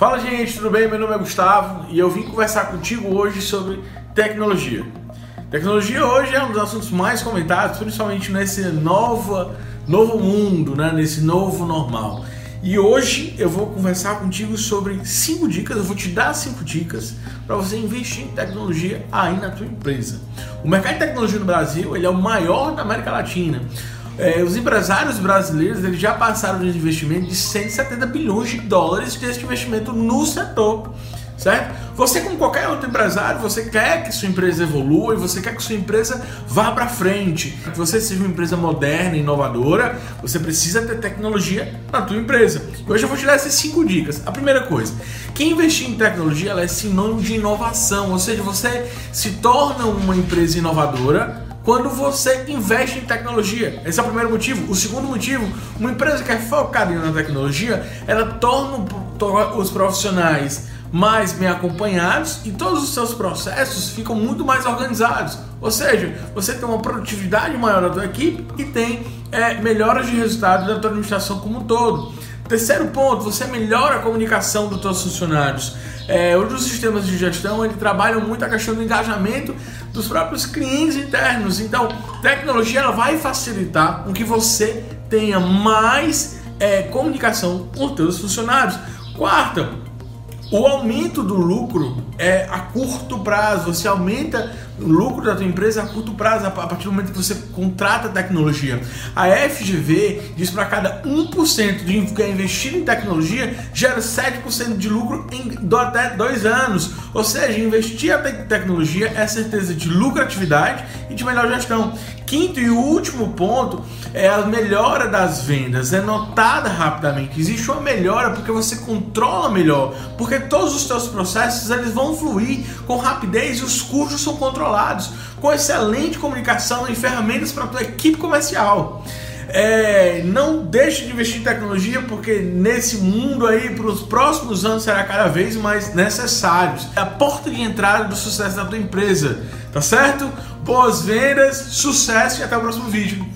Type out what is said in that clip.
Fala gente, tudo bem? Meu nome é Gustavo e eu vim conversar contigo hoje sobre tecnologia. Tecnologia hoje é um dos assuntos mais comentados, principalmente nesse novo, mundo, né? nesse novo normal. E hoje eu vou conversar contigo sobre cinco dicas, eu vou te dar cinco dicas para você investir em tecnologia aí na tua empresa. O mercado de tecnologia no Brasil ele é o maior da América Latina. É, os empresários brasileiros eles já passaram de investimento de 170 bilhões de dólares de investimento no setor. Certo? Você, como qualquer outro empresário, você quer que sua empresa evolua e você quer que sua empresa vá para frente. Que você seja uma empresa moderna, inovadora, você precisa ter tecnologia na tua empresa. Hoje eu vou te dar essas cinco dicas. A primeira coisa, quem investir em tecnologia ela é sinônimo de inovação, ou seja, você se torna uma empresa inovadora quando você investe em tecnologia. Esse é o primeiro motivo. O segundo motivo, uma empresa que é focada na tecnologia, ela torna os profissionais mais bem acompanhados e todos os seus processos ficam muito mais organizados. Ou seja, você tem uma produtividade maior da tua equipe e tem é, melhoras de resultado da tua administração como um todo. Terceiro ponto, você melhora a comunicação dos seus funcionários. É, hoje os sistemas de gestão ele trabalham muito a questão do engajamento dos próprios clientes internos. Então, tecnologia ela vai facilitar com que você tenha mais é, comunicação com seus funcionários. Quarta, o aumento do lucro é a curto prazo. Você aumenta lucro da tua empresa a curto prazo a partir do momento que você contrata tecnologia. A FGV diz para cada 1% de que é investido em tecnologia gera 7% de lucro em dois anos. Ou seja, investir em tecnologia é certeza de lucratividade e de melhor gestão. Quinto e último ponto é a melhora das vendas. É notada rapidamente. Existe uma melhora porque você controla melhor, porque todos os seus processos eles vão fluir com rapidez e os custos são controlados, com excelente comunicação e ferramentas para a tua equipe comercial. É, não deixe de investir em tecnologia, porque nesse mundo aí, para os próximos anos, será cada vez mais necessário. É a porta de entrada do sucesso da tua empresa, tá certo? Boas vendas, sucesso e até o próximo vídeo.